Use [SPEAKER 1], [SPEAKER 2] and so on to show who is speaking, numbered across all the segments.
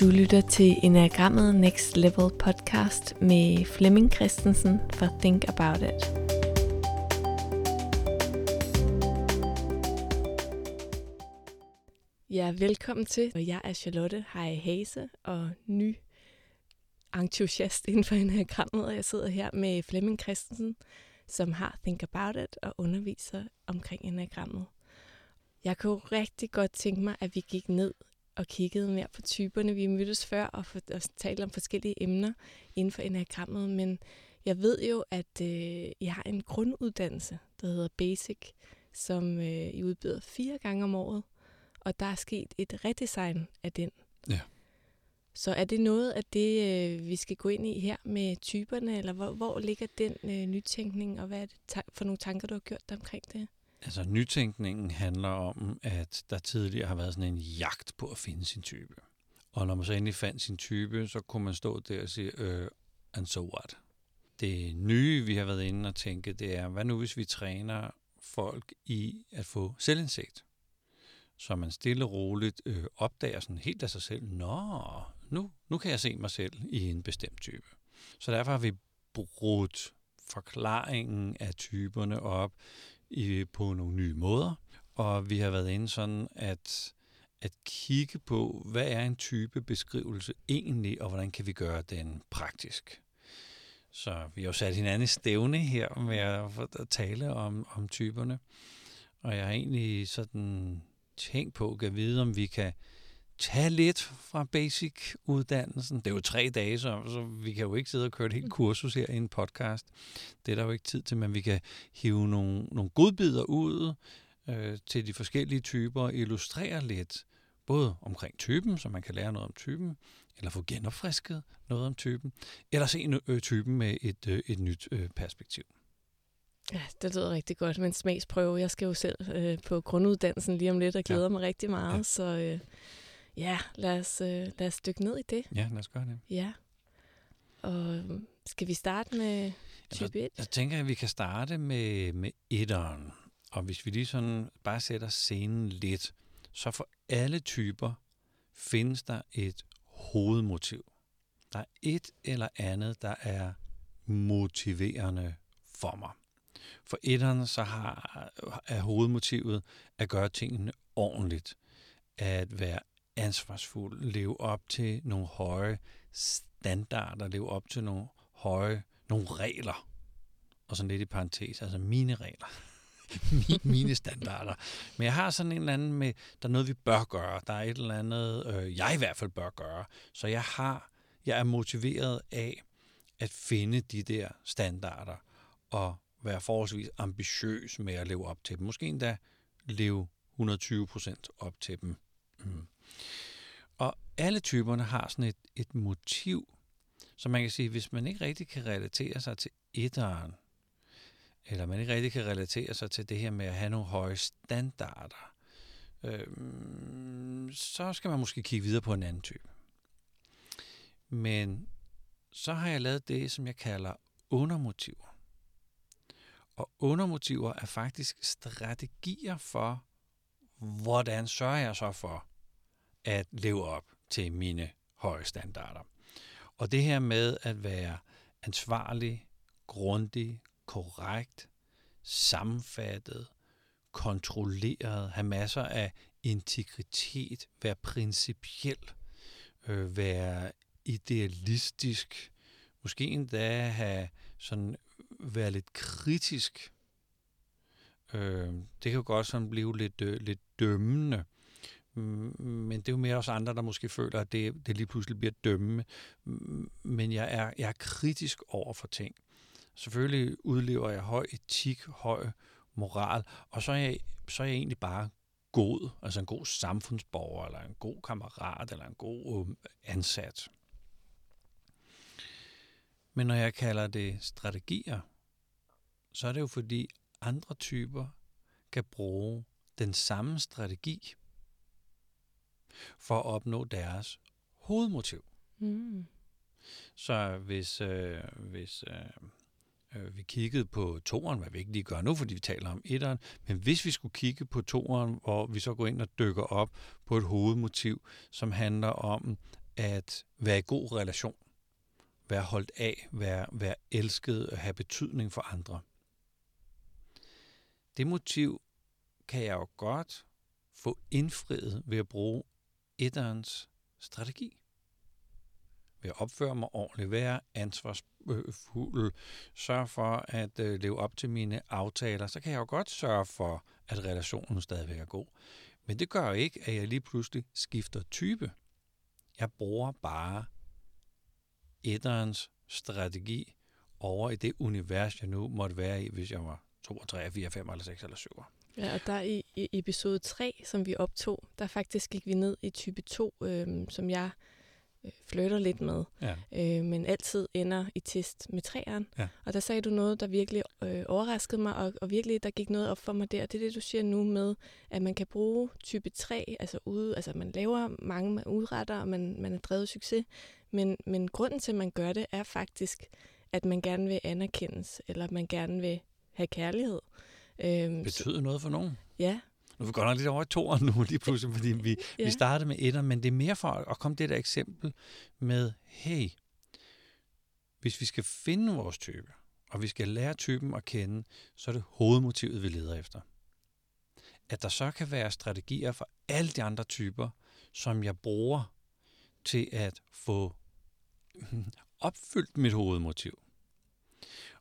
[SPEAKER 1] Du lytter til Enagrammet Next Level podcast med Flemming Christensen for Think About It. Ja, velkommen til. Jeg er Charlotte Hej Hase og ny entusiast inden for Enagrammet, og jeg sidder her med Flemming Christensen, som har Think About It og underviser omkring Enagrammet. Jeg kunne rigtig godt tænke mig, at vi gik ned og kiggede mere på typerne. Vi mødtes før og, for, og talte om forskellige emner inden for enagrammet, men jeg ved jo, at øh, I har en grunduddannelse, der hedder Basic, som øh, I udbyder fire gange om året, og der er sket et redesign af den.
[SPEAKER 2] Ja.
[SPEAKER 1] Så er det noget af det, øh, vi skal gå ind i her med typerne, eller hvor, hvor ligger den øh, nytænkning, og hvad er det for nogle tanker, du har gjort dig omkring det?
[SPEAKER 2] Altså, nytænkningen handler om, at der tidligere har været sådan en jagt på at finde sin type. Og når man så endelig fandt sin type, så kunne man stå der og sige, øh, and so what? Det nye, vi har været inde og tænke, det er, hvad nu hvis vi træner folk i at få selvindsigt? Så man stille og roligt øh, opdager sådan helt af sig selv, nå, nu, nu kan jeg se mig selv i en bestemt type. Så derfor har vi brudt forklaringen af typerne op i, på nogle nye måder, og vi har været inde sådan at, at kigge på, hvad er en type beskrivelse egentlig, og hvordan kan vi gøre den praktisk. Så vi har jo sat hinanden i stævne her med at, tale om, om typerne, og jeg har egentlig sådan tænkt på at vide, om vi kan tage lidt fra basic-uddannelsen. Det er jo tre dage, så, så vi kan jo ikke sidde og køre et helt kursus her i en podcast. Det er der jo ikke tid til, men vi kan hive nogle, nogle godbidder ud øh, til de forskellige typer og illustrere lidt, både omkring typen, så man kan lære noget om typen, eller få genopfrisket noget om typen, eller se øh, typen med et, øh, et nyt øh, perspektiv.
[SPEAKER 1] Ja, det lyder rigtig godt med en smagsprøve. Jeg skal jo selv øh, på grunduddannelsen lige om lidt og glæder ja. mig rigtig meget, ja. så... Øh, Ja, lad os, øh, lad os dykke ned i det.
[SPEAKER 2] Ja, lad os gøre det.
[SPEAKER 1] Ja. Og skal vi starte med type 1? Jeg,
[SPEAKER 2] jeg tænker, at vi kan starte med, med etteren. Og hvis vi lige sådan bare sætter scenen lidt, så for alle typer findes der et hovedmotiv. Der er et eller andet, der er motiverende for mig. For etteren så har, er hovedmotivet at gøre tingene ordentligt. At være ansvarsfuld, leve op til nogle høje standarder, leve op til nogle høje, nogle regler. Og sådan lidt i parentes, altså mine regler. mine standarder. Men jeg har sådan en eller anden med, der er noget, vi bør gøre. Der er et eller andet, øh, jeg i hvert fald bør gøre. Så jeg har, jeg er motiveret af at finde de der standarder og være forholdsvis ambitiøs med at leve op til dem. Måske endda leve 120 procent op til dem. Mm. Og alle typerne har sådan et, et motiv, så man kan sige, hvis man ikke rigtig kan relatere sig til etteren, eller man ikke rigtig kan relatere sig til det her med at have nogle høje standarder, øh, så skal man måske kigge videre på en anden type. Men så har jeg lavet det, som jeg kalder undermotiver. Og undermotiver er faktisk strategier for, hvordan sørger jeg så for, at leve op til mine høje standarder. Og det her med at være ansvarlig, grundig, korrekt, sammenfattet, kontrolleret, have masser af integritet, være principiel, øh, være idealistisk, måske endda have sådan, øh, være lidt kritisk. Øh, det kan jo godt sådan blive lidt, øh, lidt dømmende. Mm, men det er jo mere os andre, der måske føler, at det, det lige pludselig bliver dømme. Mm, men jeg er, jeg er kritisk over for ting. Selvfølgelig udlever jeg høj etik, høj moral, og så er jeg, så er jeg egentlig bare god, altså en god samfundsborger, eller en god kammerat, eller en god øhm, ansat. Men når jeg kalder det strategier, så er det jo fordi andre typer kan bruge den samme strategi for at opnå deres hovedmotiv. Mm. Så hvis, øh, hvis øh, øh, vi kiggede på toeren, hvad vi ikke lige gør nu, fordi vi taler om etteren, men hvis vi skulle kigge på toeren, hvor vi så går ind og dykker op på et hovedmotiv, som handler om at være i god relation, være holdt af, være, være elsket og have betydning for andre. Det motiv kan jeg jo godt få indfriet ved at bruge etterens strategi. Ved at opføre mig ordentligt, være ansvarsfuld, sørge for at øh, leve op til mine aftaler, så kan jeg jo godt sørge for, at relationen stadigvæk er god. Men det gør jo ikke, at jeg lige pludselig skifter type. Jeg bruger bare etterens strategi over i det univers, jeg nu måtte være i, hvis jeg var 2, 3, 4, 5 eller 6 eller 7.
[SPEAKER 1] Ja, og der i, i episode 3, som vi optog, der faktisk gik vi ned i type 2, øh, som jeg øh, flytter lidt med,
[SPEAKER 2] Ja.
[SPEAKER 1] øh, men altid ender i test med træeren.
[SPEAKER 2] Ja.
[SPEAKER 1] Og der sagde du noget, der virkelig øh, overraskede mig, og, og virkelig, der gik noget op for mig der. Det er det, du siger nu med, at man kan bruge type 3, altså ude, altså man laver mange, man udretter, og man, man er drevet succes, men, men grunden til, at man gør det, er faktisk, at man gerne vil anerkendes, eller at man gerne vil have kærlighed. Øhm,
[SPEAKER 2] Betyder noget for nogen?
[SPEAKER 1] ja,
[SPEAKER 2] Nu er vi godt nok lidt over i toeren nu lige pludselig, fordi vi, ja. Vi startede med etter, men det er mere for at komme det der eksempel med, hey, hvis vi skal finde vores type, og vi skal lære typen at kende, så er det hovedmotivet, vi leder efter. At der så kan være strategier for alle de andre typer, som jeg bruger til at få opfyldt mit hovedmotiv.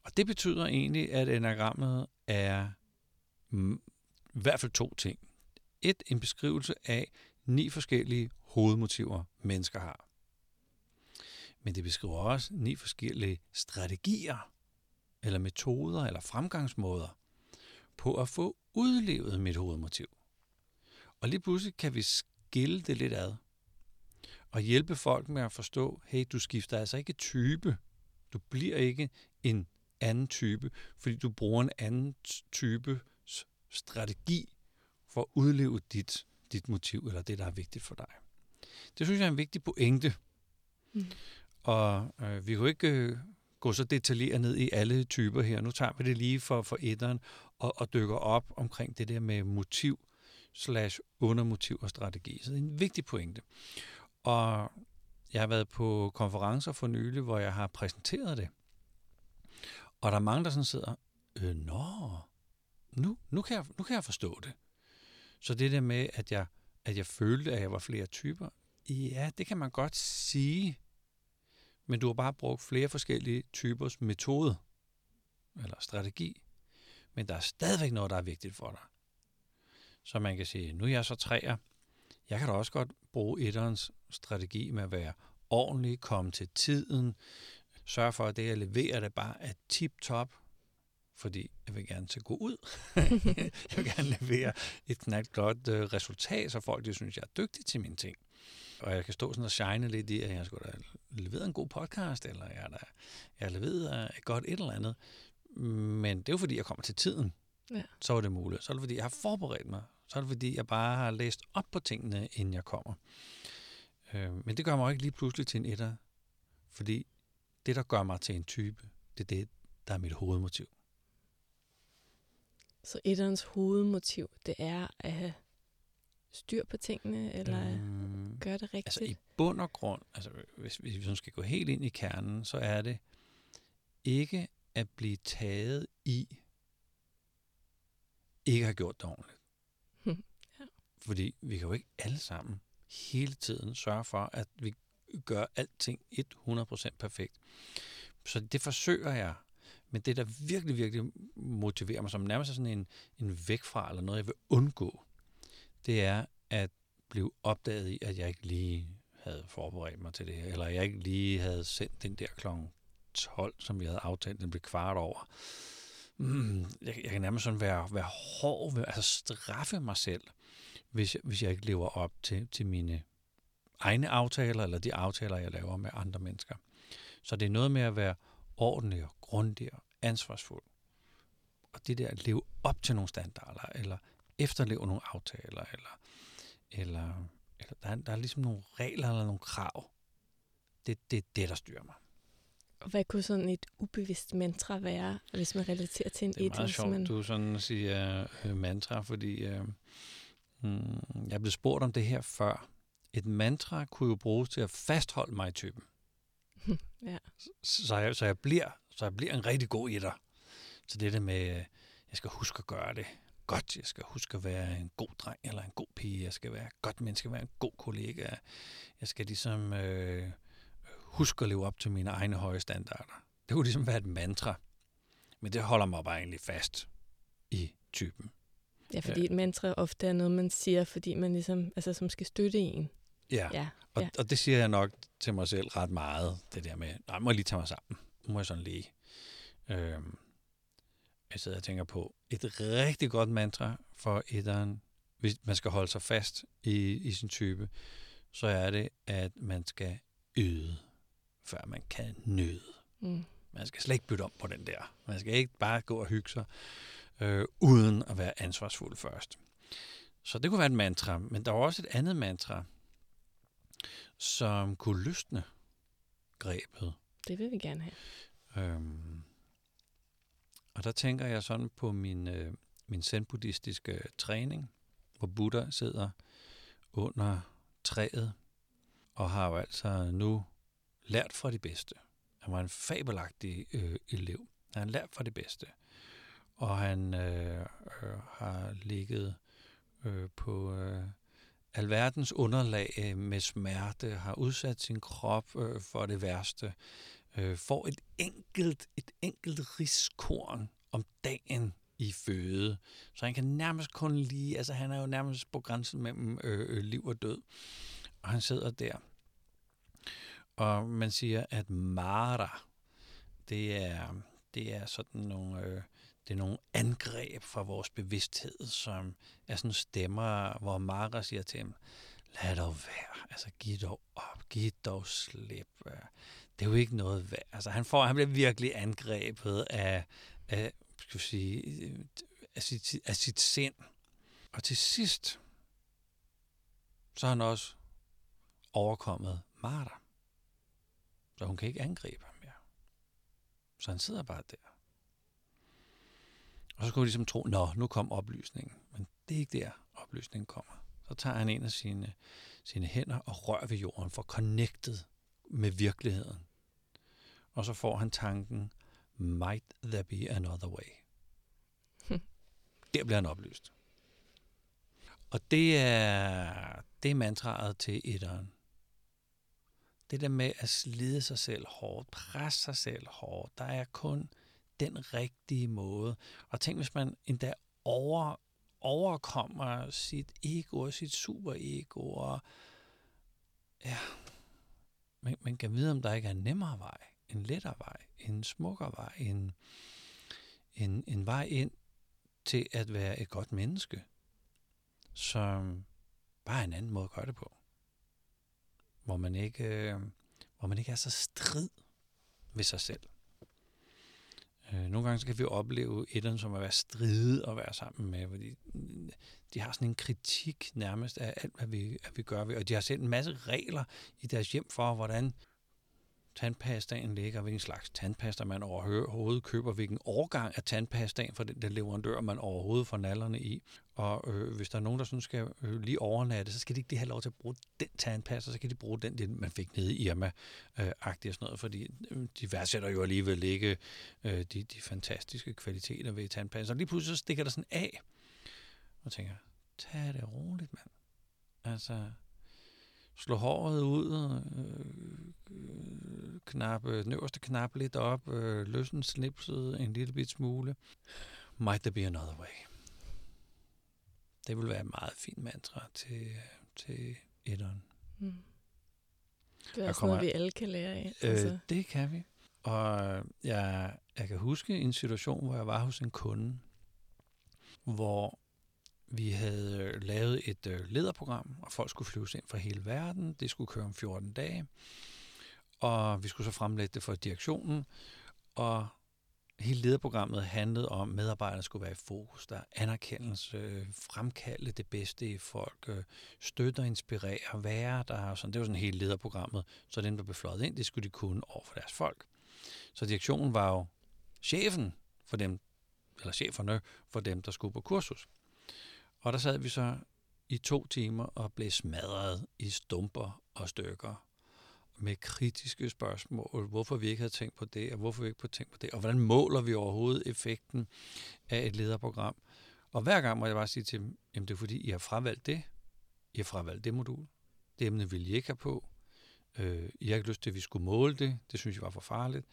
[SPEAKER 2] Og det betyder egentlig, at enagrammet er i hvert fald to ting. Et, en beskrivelse af ni forskellige hovedmotiver, mennesker har. Men det beskriver også ni forskellige strategier, eller metoder, eller fremgangsmåder på at få udlevet mit hovedmotiv. Og lige pludselig kan vi skille det lidt ad, og hjælpe folk med at forstå, hey, du skifter altså ikke type. Du bliver ikke en anden type, fordi du bruger en anden type strategi for at udleve dit, dit motiv, eller det, der er vigtigt for dig. Det synes jeg er en vigtig pointe.
[SPEAKER 1] Mm.
[SPEAKER 2] Og øh, vi jo ikke øh, gå så detaljeret ned i alle typer her. Nu tager vi det lige for, for etteren og, og dykker op omkring det der med motiv slash undermotiv og strategi. Så det er en vigtig pointe. Og jeg har været på konferencer for nylig, hvor jeg har præsenteret det. Og der er mange, der sådan sidder, øh, nå, nu, nu, kan jeg, nu kan jeg forstå det. Så det der med, at jeg, at jeg følte, at jeg var flere typer, ja, det kan man godt sige. Men du har bare brugt flere forskellige typers metode, eller strategi. Men der er stadigvæk noget, der er vigtigt for dig. Så man kan sige, nu er jeg så træer. Jeg kan da også godt bruge etterens strategi med at være ordentlig, komme til tiden, sørge for, at det, jeg leverer, det bare er tip-top, fordi jeg vil gerne til gå ud. jeg vil gerne levere et knald godt øh, resultat, så folk de synes, jeg er dygtig til mine ting. Og jeg kan stå sådan og shine lidt i, at jeg skulle da leveret en god podcast, eller jeg, da, jeg et godt et eller andet. Men det er jo fordi, jeg kommer til tiden.
[SPEAKER 1] Ja.
[SPEAKER 2] Så er det muligt. Så er det fordi, jeg har forberedt mig. Så er det fordi, jeg bare har læst op på tingene, inden jeg kommer. Øh, men det gør mig ikke lige pludselig til en etter. Fordi det, der gør mig til en type, det er det, der er mit hovedmotiv.
[SPEAKER 1] Så etterens hovedmotiv, det er at have styr på tingene, eller øh, gøre det rigtigt.
[SPEAKER 2] altså i bund og grund, altså hvis, hvis vi sådan skal gå helt ind i kernen, så er det ikke at blive taget i ikke have gjort det ordentligt.
[SPEAKER 1] Hmm, ja.
[SPEAKER 2] Fordi vi kan jo ikke alle sammen hele tiden sørge for, at vi gør alting 100% perfekt. Så det forsøger jeg. Men det, der virkelig, virkelig motiverer mig, som nærmest er sådan en, en væk fra, eller noget, jeg vil undgå, det er at blive opdaget i, at jeg ikke lige havde forberedt mig til det her, eller jeg ikke lige havde sendt den der kl. 12, som vi havde aftalt, den blev kvart over. Mm, jeg, jeg kan nærmest sådan være, være hård, ved, altså straffe mig selv, hvis jeg, hvis jeg ikke lever op til, til mine egne aftaler, eller de aftaler, jeg laver med andre mennesker. Så det er noget med at være ordentlig og grundig og ansvarsfuld. Og det der at leve op til nogle standarder, eller efterleve nogle aftaler, eller, eller, eller der, er, der er ligesom nogle regler eller nogle krav. Det, det er det, der styrer mig.
[SPEAKER 1] Og hvad kunne sådan et ubevidst mantra være, hvis man relaterer til en
[SPEAKER 2] Det er meget sjovt,
[SPEAKER 1] man...
[SPEAKER 2] du sådan siger øh, mantra, fordi øh, mm, jeg blevet spurgt om det her før. et mantra kunne jo bruges til at fastholde mig i typen.
[SPEAKER 1] Ja.
[SPEAKER 2] Så, jeg, så, jeg bliver, så jeg bliver en rigtig god etter. Så det der med, jeg skal huske at gøre det godt, jeg skal huske at være en god dreng eller en god pige, jeg skal være et godt menneske, være en god kollega, jeg skal ligesom øh, huske at leve op til mine egne høje standarder. Det kunne ligesom være et mantra, men det holder mig bare egentlig fast i typen.
[SPEAKER 1] Ja, fordi et mantra ofte er noget, man siger, fordi man ligesom, altså som skal støtte en.
[SPEAKER 2] Ja,
[SPEAKER 1] Ja,
[SPEAKER 2] og,
[SPEAKER 1] ja.
[SPEAKER 2] og det siger jeg nok til mig selv ret meget, det der med, nej, må jeg lige tage mig sammen. Må jeg sådan lige. Øhm, jeg sidder og tænker på et rigtig godt mantra for etteren, hvis man skal holde sig fast i, i sin type, så er det, at man skal yde, før man kan nyde.
[SPEAKER 1] Mm.
[SPEAKER 2] Man skal slet ikke bytte om på den der. Man skal ikke bare gå og hygge sig, øh, uden at være ansvarsfuld først. Så det kunne være et mantra, men der var også et andet mantra, som kunne løsne grebet.
[SPEAKER 1] Det vil vi gerne have.
[SPEAKER 2] Øhm, og der tænker jeg sådan på min, øh, min zen-buddhistiske træning, hvor Buddha sidder under træet og har jo altså nu lært fra de bedste. Han var en fabelagtig øh, elev. Han har lært fra de bedste. Og han øh, øh, har ligget øh, på øh, alverdens underlag øh, med smerte, har udsat sin krop øh, for det værste, øh, får et enkelt, et enkelt riskorn om dagen i føde. Så han kan nærmest kun lige, altså han er jo nærmest på grænsen mellem øh, øh liv og død. Og han sidder der. Og man siger, at Mara, det er, det er sådan nogle, øh, det er nogle angreb fra vores bevidsthed, som er sådan stemmer, hvor Mara siger til ham, lad dog være, altså giv dog op, giv dog slip. Det er jo ikke noget værd. Altså han, får, han bliver virkelig angrebet af, af, skal sige, af, sit, af sit sind. Og til sidst, så har han også overkommet Marta. Så hun kan ikke angribe ham mere. Så han sidder bare der. Og så skulle de ligesom tro, nå, nu kom oplysningen. Men det er ikke der, oplysningen kommer. Så tager han en af sine, sine hænder og rører ved jorden for connected med virkeligheden. Og så får han tanken, might there be another way. Der bliver han oplyst. Og det er, det er mantraet til etteren. Det der med at slide sig selv hårdt, presse sig selv hårdt, der er kun den rigtige måde. Og tænk, hvis man endda over, overkommer sit ego og sit superego, og ja, man, man kan vide, om der ikke er en nemmere vej, en lettere vej, en smukkere vej, en, en, en vej ind til at være et godt menneske, som bare er en anden måde at gøre det på. Hvor man ikke, hvor man ikke er så strid ved sig selv. Øh, nogle gange så kan vi opleve etterne som at være stride og være sammen med, fordi mm, de har sådan en kritik nærmest af alt, hvad vi, hvad vi gør. Og de har selv en masse regler i deres hjem for, hvordan tandpastaen ligger, hvilken slags tandpasta man overhovedet køber, hvilken årgang af tandpastaen for den der leverandør, man overhovedet får nallerne i. Og øh, hvis der er nogen, der sådan skal øh, lige overnatte, så skal de ikke lige have lov til at bruge den tandpasta, så kan de bruge den, den man fik nede i Irma, øh, og sådan noget, fordi øh, de værdsætter jo alligevel ikke øh, de, de fantastiske kvaliteter ved tandpasta. Og lige pludselig så stikker der sådan af, og tænker, tag det roligt, mand. Altså, slå håret ud, øh, knappe, den øverste knap lidt op, øh, løsne slipset en lille bit smule. Might there be another way? Det vil være et meget fint mantra til, til etteren.
[SPEAKER 1] Mm. Det er også
[SPEAKER 2] kommer-
[SPEAKER 1] noget, vi alle kan lære af.
[SPEAKER 2] Øh,
[SPEAKER 1] Altså.
[SPEAKER 2] det kan vi. Og jeg, jeg kan huske en situation, hvor jeg var hos en kunde, hvor vi havde øh, lavet et øh, lederprogram, og folk skulle flyves ind fra hele verden. Det skulle køre om 14 dage. Og vi skulle så fremlægge det for direktionen. Og hele lederprogrammet handlede om, at medarbejderne skulle være i fokus. Der er anerkendelse, øh, fremkalde det bedste i folk, støtte og inspirere, være der. Og sådan. Det var sådan hele lederprogrammet. Så dem, der blev fløjet ind, det skulle de kunne over for deres folk. Så direktionen var jo chefen for dem, eller cheferne for dem, der skulle på kursus. Og der sad vi så i to timer og blev smadret i stumper og stykker med kritiske spørgsmål, hvorfor vi ikke havde tænkt på det, og hvorfor vi ikke havde tænkt på det, og hvordan måler vi overhovedet effekten af et lederprogram. Og hver gang må jeg bare sige til dem, jamen det er fordi, I har fravalgt det, I har fravalgt det modul, det emne ville I ikke have på, øh, I har ikke lyst til, at vi skulle måle det, det synes jeg var for farligt.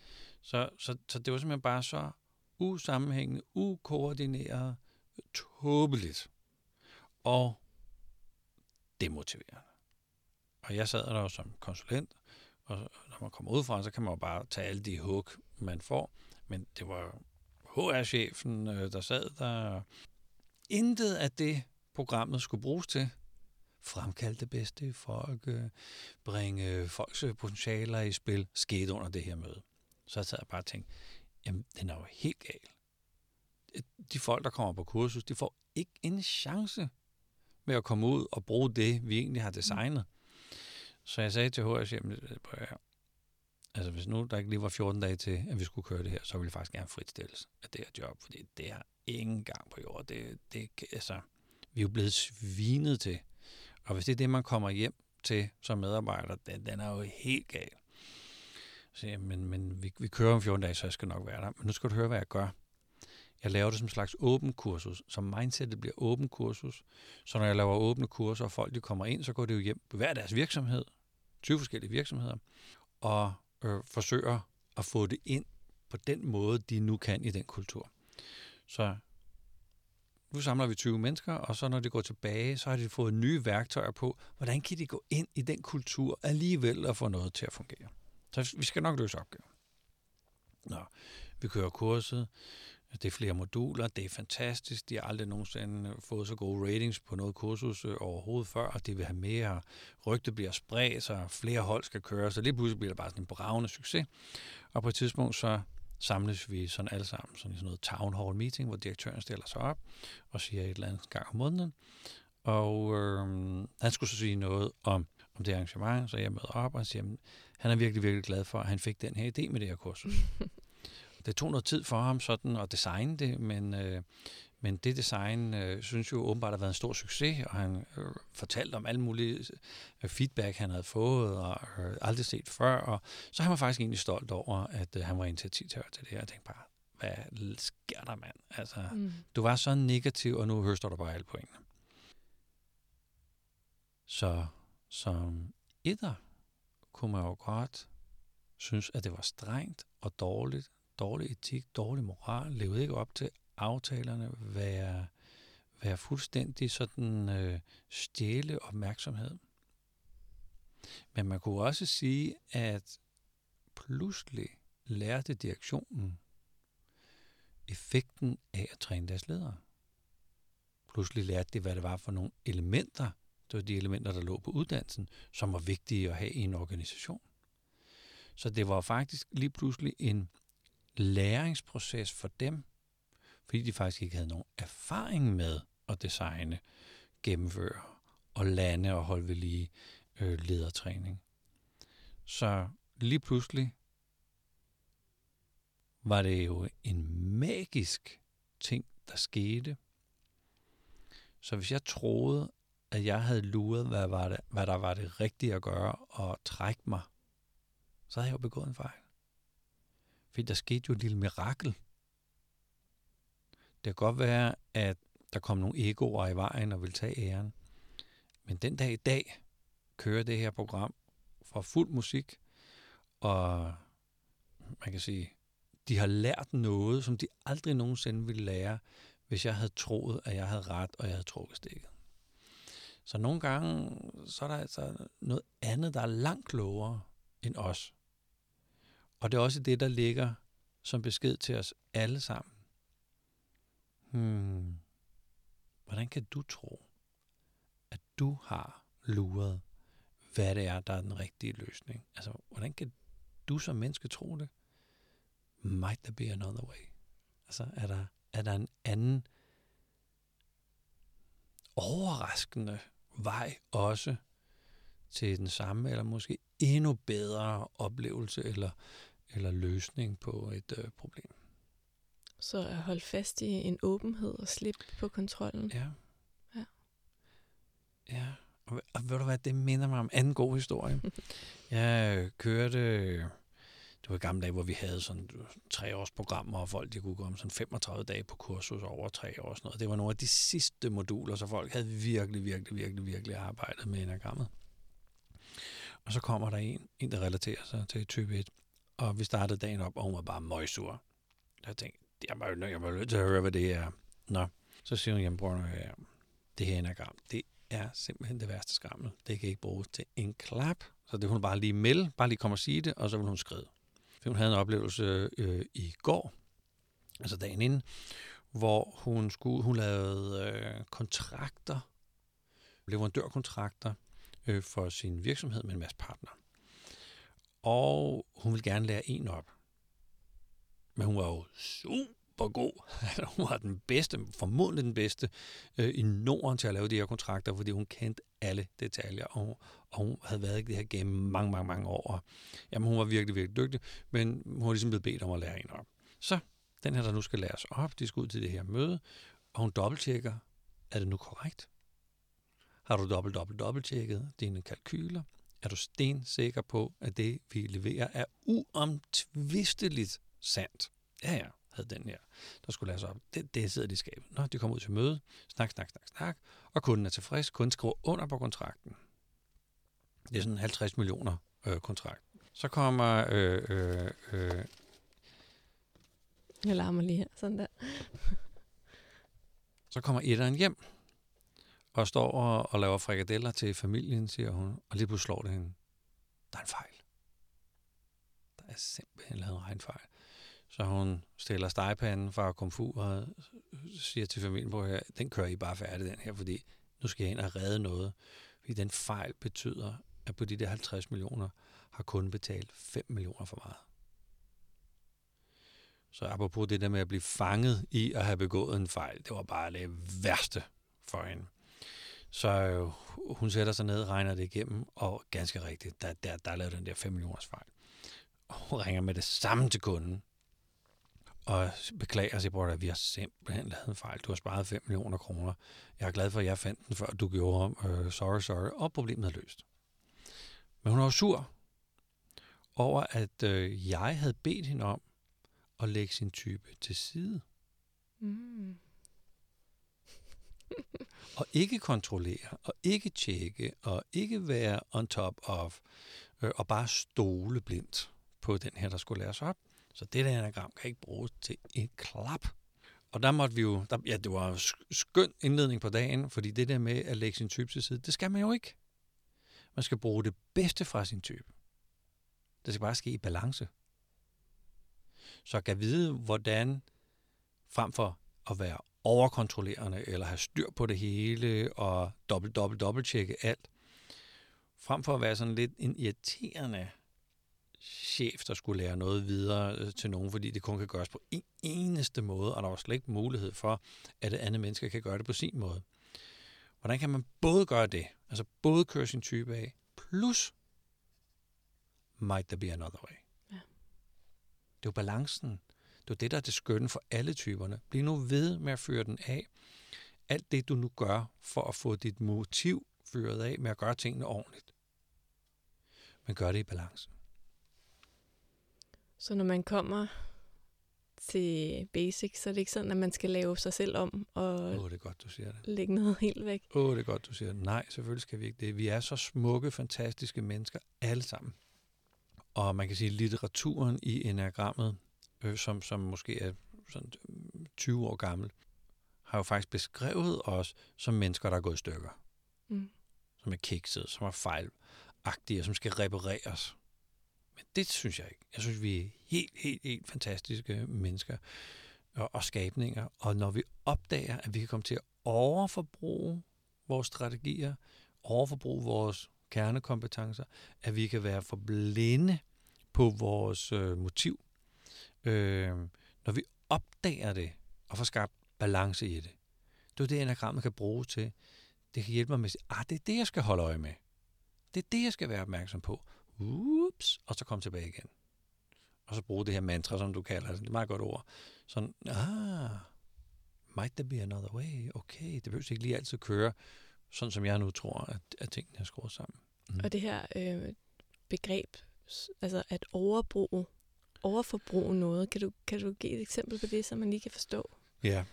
[SPEAKER 2] Så, så, så det var simpelthen bare så usammenhængende, ukoordineret, tåbeligt og demotiverende. Og jeg sad der jo som konsulent, og når man kommer ud fra, så kan man jo bare tage alle de hug, man får. Men det var HR-chefen, øh, der sad der. Intet af det, programmet skulle bruges til, fremkalde det bedste i folk, øh, bringe folks øh, potentialer i spil, skete under det her møde. Så jeg sad jeg bare og tænkte, jamen, den er jo helt gal. De folk, der kommer på kursus, de får ikke en chance med at komme ud og bruge det, vi egentlig har designet. Så jeg sagde til HR, at altså hvis nu der ikke lige var 14 dage til, at vi skulle køre det her, så ville jeg faktisk gerne fritstilles af det her job, fordi det er ingen gang på jorden. Det, det, altså, vi er jo blevet svinet til. Og hvis det er det, man kommer hjem til som medarbejder, den, den er jo helt gal. Så jeg, men, men vi, vi kører om 14 dage, så jeg skal nok være der. Men nu skal du høre, hvad jeg gør. Jeg laver det som en slags åben kursus. Som mindsetet bliver åben kursus. Så når jeg laver åbne kurser, og folk de kommer ind, så går det jo hjem på hver deres virksomhed. 20 forskellige virksomheder. Og øh, forsøger at få det ind på den måde, de nu kan i den kultur. Så nu samler vi 20 mennesker, og så når de går tilbage, så har de fået nye værktøjer på, hvordan kan de gå ind i den kultur alligevel og få noget til at fungere. Så vi skal nok løse opgaven. Nå, vi kører kurset, det er flere moduler, det er fantastisk, de har aldrig nogensinde øh, fået så gode ratings på noget kursus øh, overhovedet før, og de vil have mere, rygte bliver spredt, så flere hold skal køre, så lige pludselig bliver det bare sådan en bravende succes. Og på et tidspunkt så samles vi sådan alle sammen sådan i sådan noget town hall meeting, hvor direktøren stiller sig op og siger et eller andet gang om måneden. Og øh, han skulle så sige noget om, om det arrangement, så jeg møder op og siger, at han er virkelig, virkelig glad for, at han fik den her idé med det her kursus. det tog noget tid for ham sådan at designe det, men, øh, men det design øh, synes jo åbenbart har været en stor succes, og han øh, fortalte om alle mulige øh, feedback, han havde fået, og øh, aldrig set før, og så han var faktisk egentlig stolt over, at øh, han var initiativtager til det her. Jeg tænkte bare, hvad sker der, mand? Altså, mm. du var så negativ, og nu høster du bare alle pointene. Så som etter kunne man jo godt synes, at det var strengt og dårligt, dårlig etik, dårlig moral, levede ikke op til aftalerne, være, være fuldstændig sådan øh, stjæle opmærksomhed. Men man kunne også sige, at pludselig lærte direktionen effekten af at træne deres ledere. Pludselig lærte de, hvad det var for nogle elementer, det var de elementer, der lå på uddannelsen, som var vigtige at have i en organisation. Så det var faktisk lige pludselig en læringsproces for dem, fordi de faktisk ikke havde nogen erfaring med at designe, gennemføre og lande og holde ved lige øh, ledertræning. Så lige pludselig var det jo en magisk ting, der skete. Så hvis jeg troede, at jeg havde luret, hvad, var det, hvad der var det rigtige at gøre, og trække mig, så havde jeg jo begået en fejl. Fordi der skete jo et lille mirakel. Det kan godt være, at der kom nogle egoer i vejen og vil tage æren. Men den dag i dag kører det her program for fuld musik, og man kan sige, de har lært noget, som de aldrig nogensinde ville lære, hvis jeg havde troet, at jeg havde ret, og jeg havde trukket stikket. Så nogle gange, så er der altså noget andet, der er langt klogere end os. Og det er også det, der ligger som besked til os alle sammen. Hmm. Hvordan kan du tro, at du har luret, hvad det er, der er den rigtige løsning? Altså, hvordan kan du som menneske tro det? Might there be another way? Altså, er der, er der en anden overraskende vej også til den samme, eller måske endnu bedre oplevelse eller, eller løsning på et øh, problem.
[SPEAKER 1] Så at holde fast i en åbenhed og slippe på kontrollen.
[SPEAKER 2] Ja.
[SPEAKER 1] ja.
[SPEAKER 2] Og ved du hvad, det minder mig om en anden god historie. Jeg kørte, det var i gamle dage, hvor vi havde sådan tre års programmer, og folk de kunne gå om sådan 35 dage på kursus over tre år og sådan noget. Det var nogle af de sidste moduler, så folk havde virkelig, virkelig, virkelig, virkelig arbejdet med enagrammet. Og så kommer der en, en der relaterer sig til type 1, og vi startede dagen op, og hun var bare møgsur. Jeg tænkte, jeg var jo jeg var nødt til at høre, hvad det er. Nå, så siger hun, jamen bror, det her enagram, det er simpelthen det værste skrammel. Det kan ikke bruges til en klap. Så det hun bare lige melde, bare lige komme og sige det, og så vil hun skride. For hun havde en oplevelse øh, i går, altså dagen inden, hvor hun, skulle, hun lavede øh, kontrakter, leverandørkontrakter øh, for sin virksomhed med en masse partnere. Og hun ville gerne lære en op. Men hun var jo super god. hun var den bedste, formodentlig den bedste øh, i Norden til at lave de her kontrakter, fordi hun kendte alle detaljer, og, og hun havde været i det her game mange, mange, mange år. Jamen, hun var virkelig, virkelig dygtig, men hun var ligesom blevet bedt om at lære en op. Så den her, der nu skal læres op, de skal ud til det her møde, og hun dobbelttjekker, er det nu korrekt? Har du dobbelt, dobbelt, dobbelttjekket dine kalkyler? Er du stensikker på, at det, vi leverer, er uomtvisteligt sandt? Ja, ja, havde den her, der skulle læres op. Det, det sidder de i skabet. Nå, de kommer ud til møde, snak, snak, snak, snak, og kunden er tilfreds. Kunden skriver under på kontrakten. Det er sådan en 50 millioner øh, kontrakt. Så kommer... Øh, øh, øh,
[SPEAKER 1] jeg larmer lige her, sådan der.
[SPEAKER 2] så kommer etteren hjem, og står og, og laver frikadeller til familien, siger hun, og lige pludselig slår det hende. Der er en fejl. Der er simpelthen lavet en regnfejl. Så hun stiller stegepanden fra komfu og siger til familien, på her, den kører I bare færdig, den her, fordi nu skal jeg ind og redde noget. Fordi den fejl betyder, at på de der 50 millioner har kun betalt 5 millioner for meget. Så apropos det der med at blive fanget i at have begået en fejl, det var bare det værste for hende. Så øh, hun sætter sig ned, regner det igennem, og ganske rigtigt, der, der, der er lavet den der 5 millioners fejl. Og hun ringer med det samme til kunden, og beklager sig, at vi har simpelthen lavet en fejl. Du har sparet 5 millioner kroner. Jeg er glad for, at jeg fandt den, før du gjorde. Uh, sorry, sorry. Og problemet er løst. Men hun var sur over, at øh, jeg havde bedt hende om at lægge sin type til side. Mm. og ikke kontrollere, og ikke tjekke, og ikke være on top of, øh, og bare stole blindt på den her, der skulle læres op. Så det der anagram kan ikke bruges til et klap. Og der måtte vi jo, der, ja, det var en skøn indledning på dagen, fordi det der med at lægge sin type til side, det skal man jo ikke. Man skal bruge det bedste fra sin type. Det skal bare ske i balance. Så kan vide, hvordan frem for at være overkontrollerende, eller have styr på det hele, og dobbelt, dobbelt, dobbelt tjekke alt, frem for at være sådan lidt en irriterende chef, der skulle lære noget videre øh, til nogen, fordi det kun kan gøres på en eneste måde, og der var slet ikke mulighed for, at det andet menneske kan gøre det på sin måde. Hvordan kan man både gøre det, altså både køre sin type af, plus might there be another way. Ja. Det er jo balancen. Det er det, der er det skønne for alle typerne. Bliv nu ved med at føre den af. Alt det, du nu gør for at få dit motiv ført af med at gøre tingene ordentligt. Men gør det i balance.
[SPEAKER 1] Så når man kommer til basic, så er det ikke sådan, at man skal lave sig selv om og
[SPEAKER 2] oh, det er godt, du siger det.
[SPEAKER 1] lægge noget helt væk.
[SPEAKER 2] Åh, oh, det er godt, du siger det. Nej, selvfølgelig skal vi ikke det. Vi er så smukke, fantastiske mennesker, alle sammen. Og man kan sige, at litteraturen i enagrammet, øh, som, som måske er sådan 20 øh, år gammel, har jo faktisk beskrevet os som mennesker, der er gået i stykker. Mm. Som er kikset, som er fejlagtige, som skal repareres. Men det synes jeg ikke. Jeg synes, vi er helt, helt, helt fantastiske mennesker og, og skabninger. Og når vi opdager, at vi kan komme til at overforbruge vores strategier, overforbruge vores kernekompetencer, at vi kan være for blinde på vores øh, motiv. Øh, når vi opdager det og får skabt balance i det, det er det, enagrammet kan bruges til. Det kan hjælpe mig med at sige, ah, det er det, jeg skal holde øje med. Det er det, jeg skal være opmærksom på ups, og så komme tilbage igen. Og så bruge det her mantra, som du kalder det. Det er et meget godt ord. Sådan, ah, might there be another way? Okay, det behøver ikke lige altid køre sådan som jeg nu tror, at, at tingene er skruet sammen.
[SPEAKER 1] Mm. Og det her øh, begreb, altså at overbruge, overforbruge noget, kan du, kan du give et eksempel på det, så man lige kan forstå?
[SPEAKER 2] Ja,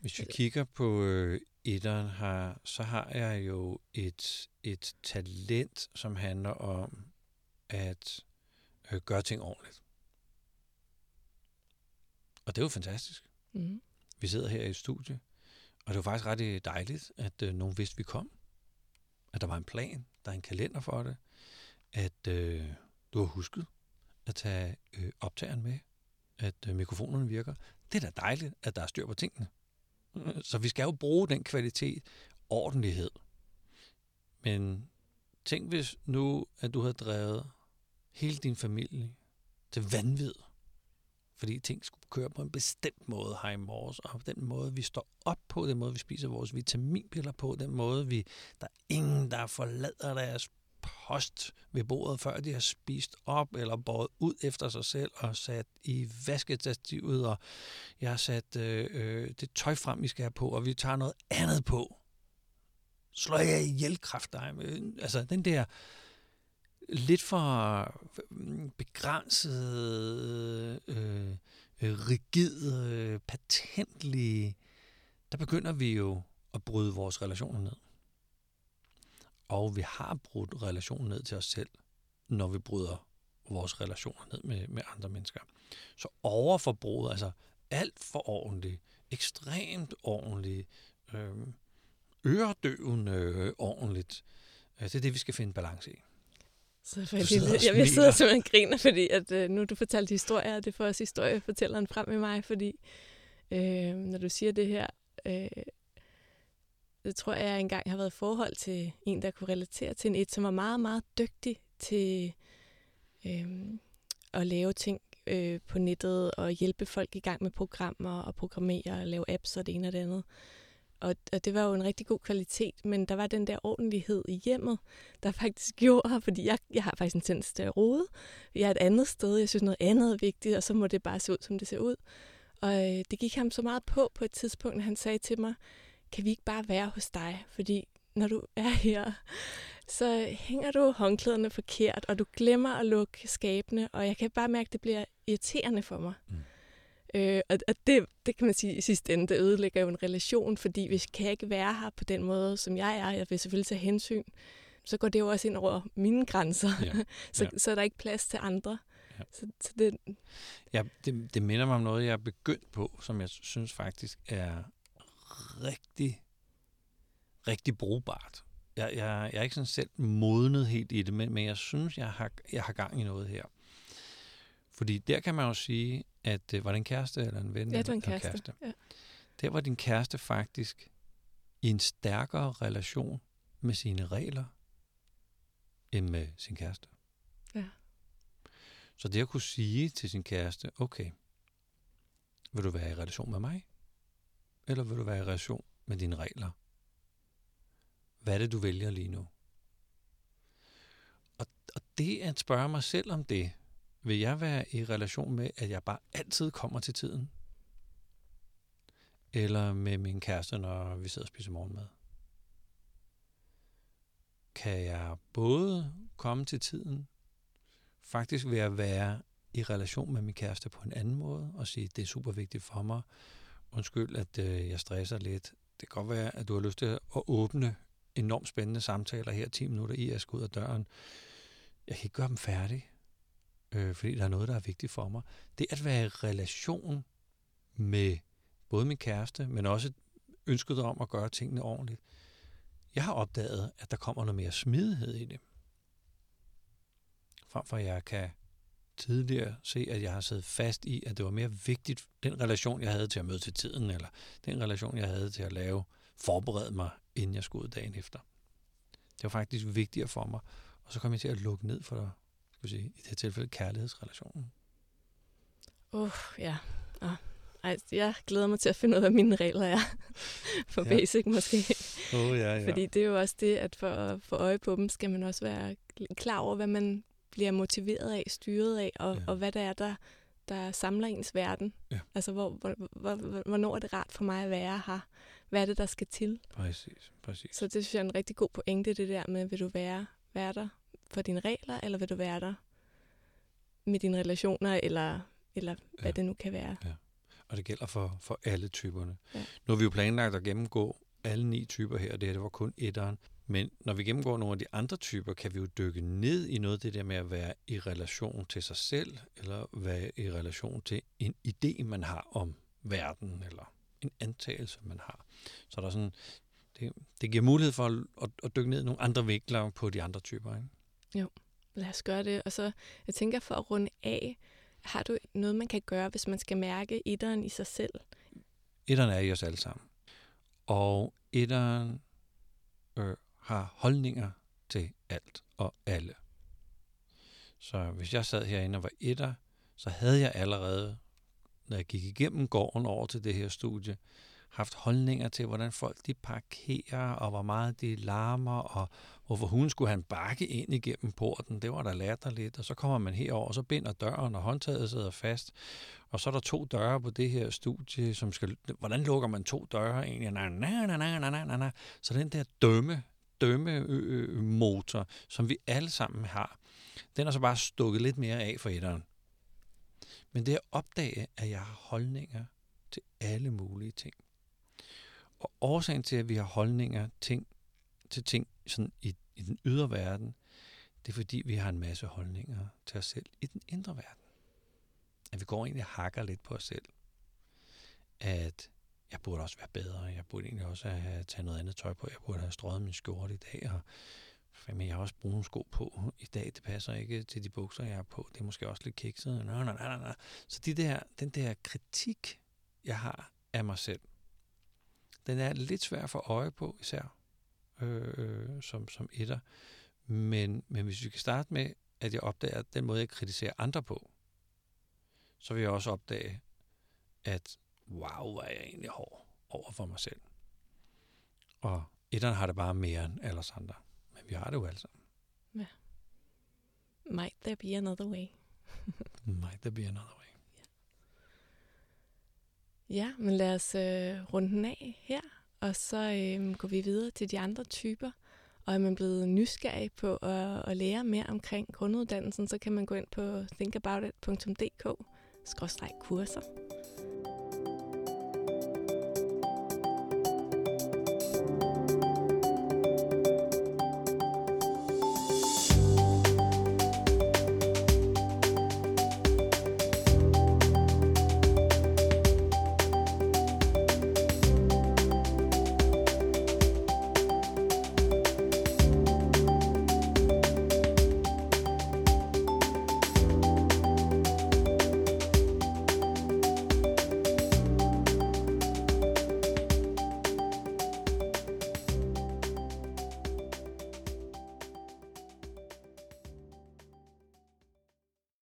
[SPEAKER 2] hvis vi kigger på øh, etteren her, så har jeg jo et, et talent, som handler om at øh, gøre ting ordentligt. Og det er jo fantastisk. Mm. Vi sidder her i et studie, og det var faktisk ret dejligt, at øh, nogen vidste, at vi kom. At der var en plan, der er en kalender for det. At øh, du har husket at tage øh, optageren med. At øh, mikrofonerne virker. Det er da dejligt, at der er styr på tingene. Så vi skal jo bruge den kvalitet, ordentlighed. Men tænk hvis nu, at du havde drevet hele din familie til vanvid, fordi ting skulle køre på en bestemt måde her i morges, og den måde, vi står op på, den måde, vi spiser vores vitaminpiller på, den måde, vi, der er ingen, der forlader deres post ved bordet, før de har spist op eller båret ud efter sig selv og sat i vasketativet, og jeg har sat øh, øh, det tøj frem, vi skal have på, og vi tager noget andet på. Slår jeg ihjel kraft dig? Altså den der lidt for mm, begrænset, øh, øh, rigide, rigid, patentlige, der begynder vi jo at bryde vores relationer ned. Og vi har brudt relationen ned til os selv, når vi bryder vores relationer ned med, med andre mennesker. Så overforbruget, altså alt for ordentligt, ekstremt ordentligt, øh, øredøvende øh, ordentligt, øh, det er det, vi skal finde balance i.
[SPEAKER 1] Så for jeg, jeg, jeg sidder simpelthen og griner, fordi at, øh, nu du fortalte historier, og det får også historiefortælleren frem med mig, fordi øh, når du siger det her, øh, jeg tror jeg, engang har været i forhold til en, der kunne relatere til en et, som var meget, meget dygtig til øh, at lave ting øh, på nettet og hjælpe folk i gang med programmer og programmere og lave apps og det ene og det andet. Og, og det var jo en rigtig god kvalitet, men der var den der ordentlighed i hjemmet, der faktisk gjorde, fordi jeg, jeg har faktisk en tendens til at rode. Jeg er et andet sted, jeg synes noget andet er vigtigt, og så må det bare se ud, som det ser ud. Og øh, det gik ham så meget på på et tidspunkt, han sagde til mig, kan vi ikke bare være hos dig? Fordi når du er her, så hænger du håndklæderne forkert, og du glemmer at lukke skabene, og jeg kan bare mærke, at det bliver irriterende for mig. Mm. Øh, og og det, det kan man sige i sidste ende, det ødelægger jo en relation, fordi hvis kan jeg ikke være her på den måde, som jeg er, jeg vil selvfølgelig tage hensyn, så går det jo også ind over mine grænser. Ja. så, ja. så er der ikke plads til andre. Ja. Så, så det...
[SPEAKER 2] Ja, det, det minder mig om noget, jeg er begyndt på, som jeg synes faktisk er rigtig, rigtig brugbart. Jeg, jeg, jeg er ikke sådan selv modnet helt i det, men, men jeg synes, jeg har, jeg har gang i noget her. Fordi der kan man jo sige, at øh, var det en kæreste eller en ven?
[SPEAKER 1] Ja, det var en kæreste. kæreste. Ja.
[SPEAKER 2] Der var din kæreste faktisk i en stærkere relation med sine regler, end med sin kæreste.
[SPEAKER 1] Ja.
[SPEAKER 2] Så det at kunne sige til sin kæreste, okay, vil du være i relation med mig? Eller vil du være i relation med dine regler? Hvad er det, du vælger lige nu? Og, og det at spørge mig selv om det, vil jeg være i relation med, at jeg bare altid kommer til tiden? Eller med min kæreste, når vi sidder og spiser morgenmad? Kan jeg både komme til tiden, faktisk ved at være i relation med min kæreste på en anden måde, og sige, det er super vigtigt for mig. Undskyld, at øh, jeg stresser lidt. Det kan godt være, at du har lyst til at åbne enormt spændende samtaler her 10 minutter i, at jeg skal ud af døren. Jeg kan ikke gøre dem færdige øh, fordi der er noget, der er vigtigt for mig. Det at være i relation med både min kæreste, men også ønsket om at gøre tingene ordentligt. Jeg har opdaget, at der kommer noget mere smidighed i det. Frem for at jeg kan tidligere se, at jeg har siddet fast i, at det var mere vigtigt, den relation, jeg havde til at møde til tiden, eller den relation, jeg havde til at lave, forberede mig, inden jeg skulle ud dagen efter. Det var faktisk vigtigere for mig. Og så kom jeg til at lukke ned for skal sige, i det tilfælde kærlighedsrelationen.
[SPEAKER 1] Uh, ja. Ah. Ej, jeg glæder mig til at finde ud af, hvad mine regler er. for ja. basic måske.
[SPEAKER 2] Oh, ja, ja.
[SPEAKER 1] Fordi det er jo også det, at for at få øje på dem, skal man også være klar over, hvad man bliver motiveret af, styret af, og, ja. og hvad der er, der, der samler ens verden. Ja. Altså, hvor, hvor, hvor, hvornår er det rart for mig at være her? hvad er det, der skal til?
[SPEAKER 2] Præcis, præcis.
[SPEAKER 1] Så det synes jeg er en rigtig god pointe, det der med, vil du være, være der for dine regler, eller vil du være der med dine relationer, eller, eller hvad
[SPEAKER 2] Ja.
[SPEAKER 1] det nu kan være.
[SPEAKER 2] Og det gælder for, for alle typerne.
[SPEAKER 1] Ja.
[SPEAKER 2] Nu har vi jo planlagt at gennemgå alle ni typer her, det her det var kun etteren. Men når vi gennemgår nogle af de andre typer, kan vi jo dykke ned i noget af det der med at være i relation til sig selv, eller være i relation til en idé, man har om verden, eller en antagelse, man har. Så der er sådan, det, det giver mulighed for at, at, at dykke ned i nogle andre vinkler på de andre typer. Ikke?
[SPEAKER 1] Lad os gøre det. Og så, jeg tænker for at runde af, har du noget, man kan gøre, hvis man skal mærke etteren i sig selv?
[SPEAKER 2] Etteren er i os alle sammen. Og etteren øh, har holdninger til alt og alle. Så hvis jeg sad herinde og var etter, så havde jeg allerede, når jeg gik igennem gården over til det her studie, haft holdninger til, hvordan folk de parkerer, og hvor meget de larmer, og hvorfor hun skulle han bakke ind igennem porten. Det var der latterligt. Og så kommer man herover, og så binder døren, og håndtaget sidder fast. Og så er der to døre på det her studie, som skal... Hvordan lukker man to døre egentlig? Na, na, na, na, na, na, na. Så den der dømme, dømmemotor, motor, som vi alle sammen har, den er så bare stukket lidt mere af for etteren. Men det at opdage, at jeg har holdninger til alle mulige ting. Og årsagen til, at vi har holdninger ting, til ting sådan i, i den ydre verden, det er fordi, vi har en masse holdninger til os selv i den indre verden. At vi går egentlig og hakker lidt på os selv. At jeg burde også være bedre. Jeg burde egentlig også have taget noget andet tøj på. Jeg burde have strøget min skjorte i dag. Og fandme, jeg har også brune sko på i dag. Det passer ikke til de bukser, jeg har på. Det er måske også lidt kikset. Nej, nej, nej, nej. Så de der, den der kritik, jeg har af mig selv, den er lidt svær for øje på, især øh, som, som etter. Men, men hvis vi kan starte med, at jeg opdager den måde, jeg kritiserer andre på, så vil jeg også opdage, at wow, hvor er jeg egentlig hård over for mig selv. Og etteren har det bare mere end alle os andre. Men vi har det jo alle sammen.
[SPEAKER 1] Might there be another way?
[SPEAKER 2] Might there be another way.
[SPEAKER 1] Ja, men lad os øh, runde den af her, og så øh, går vi videre til de andre typer. Og er man blevet nysgerrig på at, at lære mere omkring grunduddannelsen, så kan man gå ind på thinkaboutit.dk-kurser.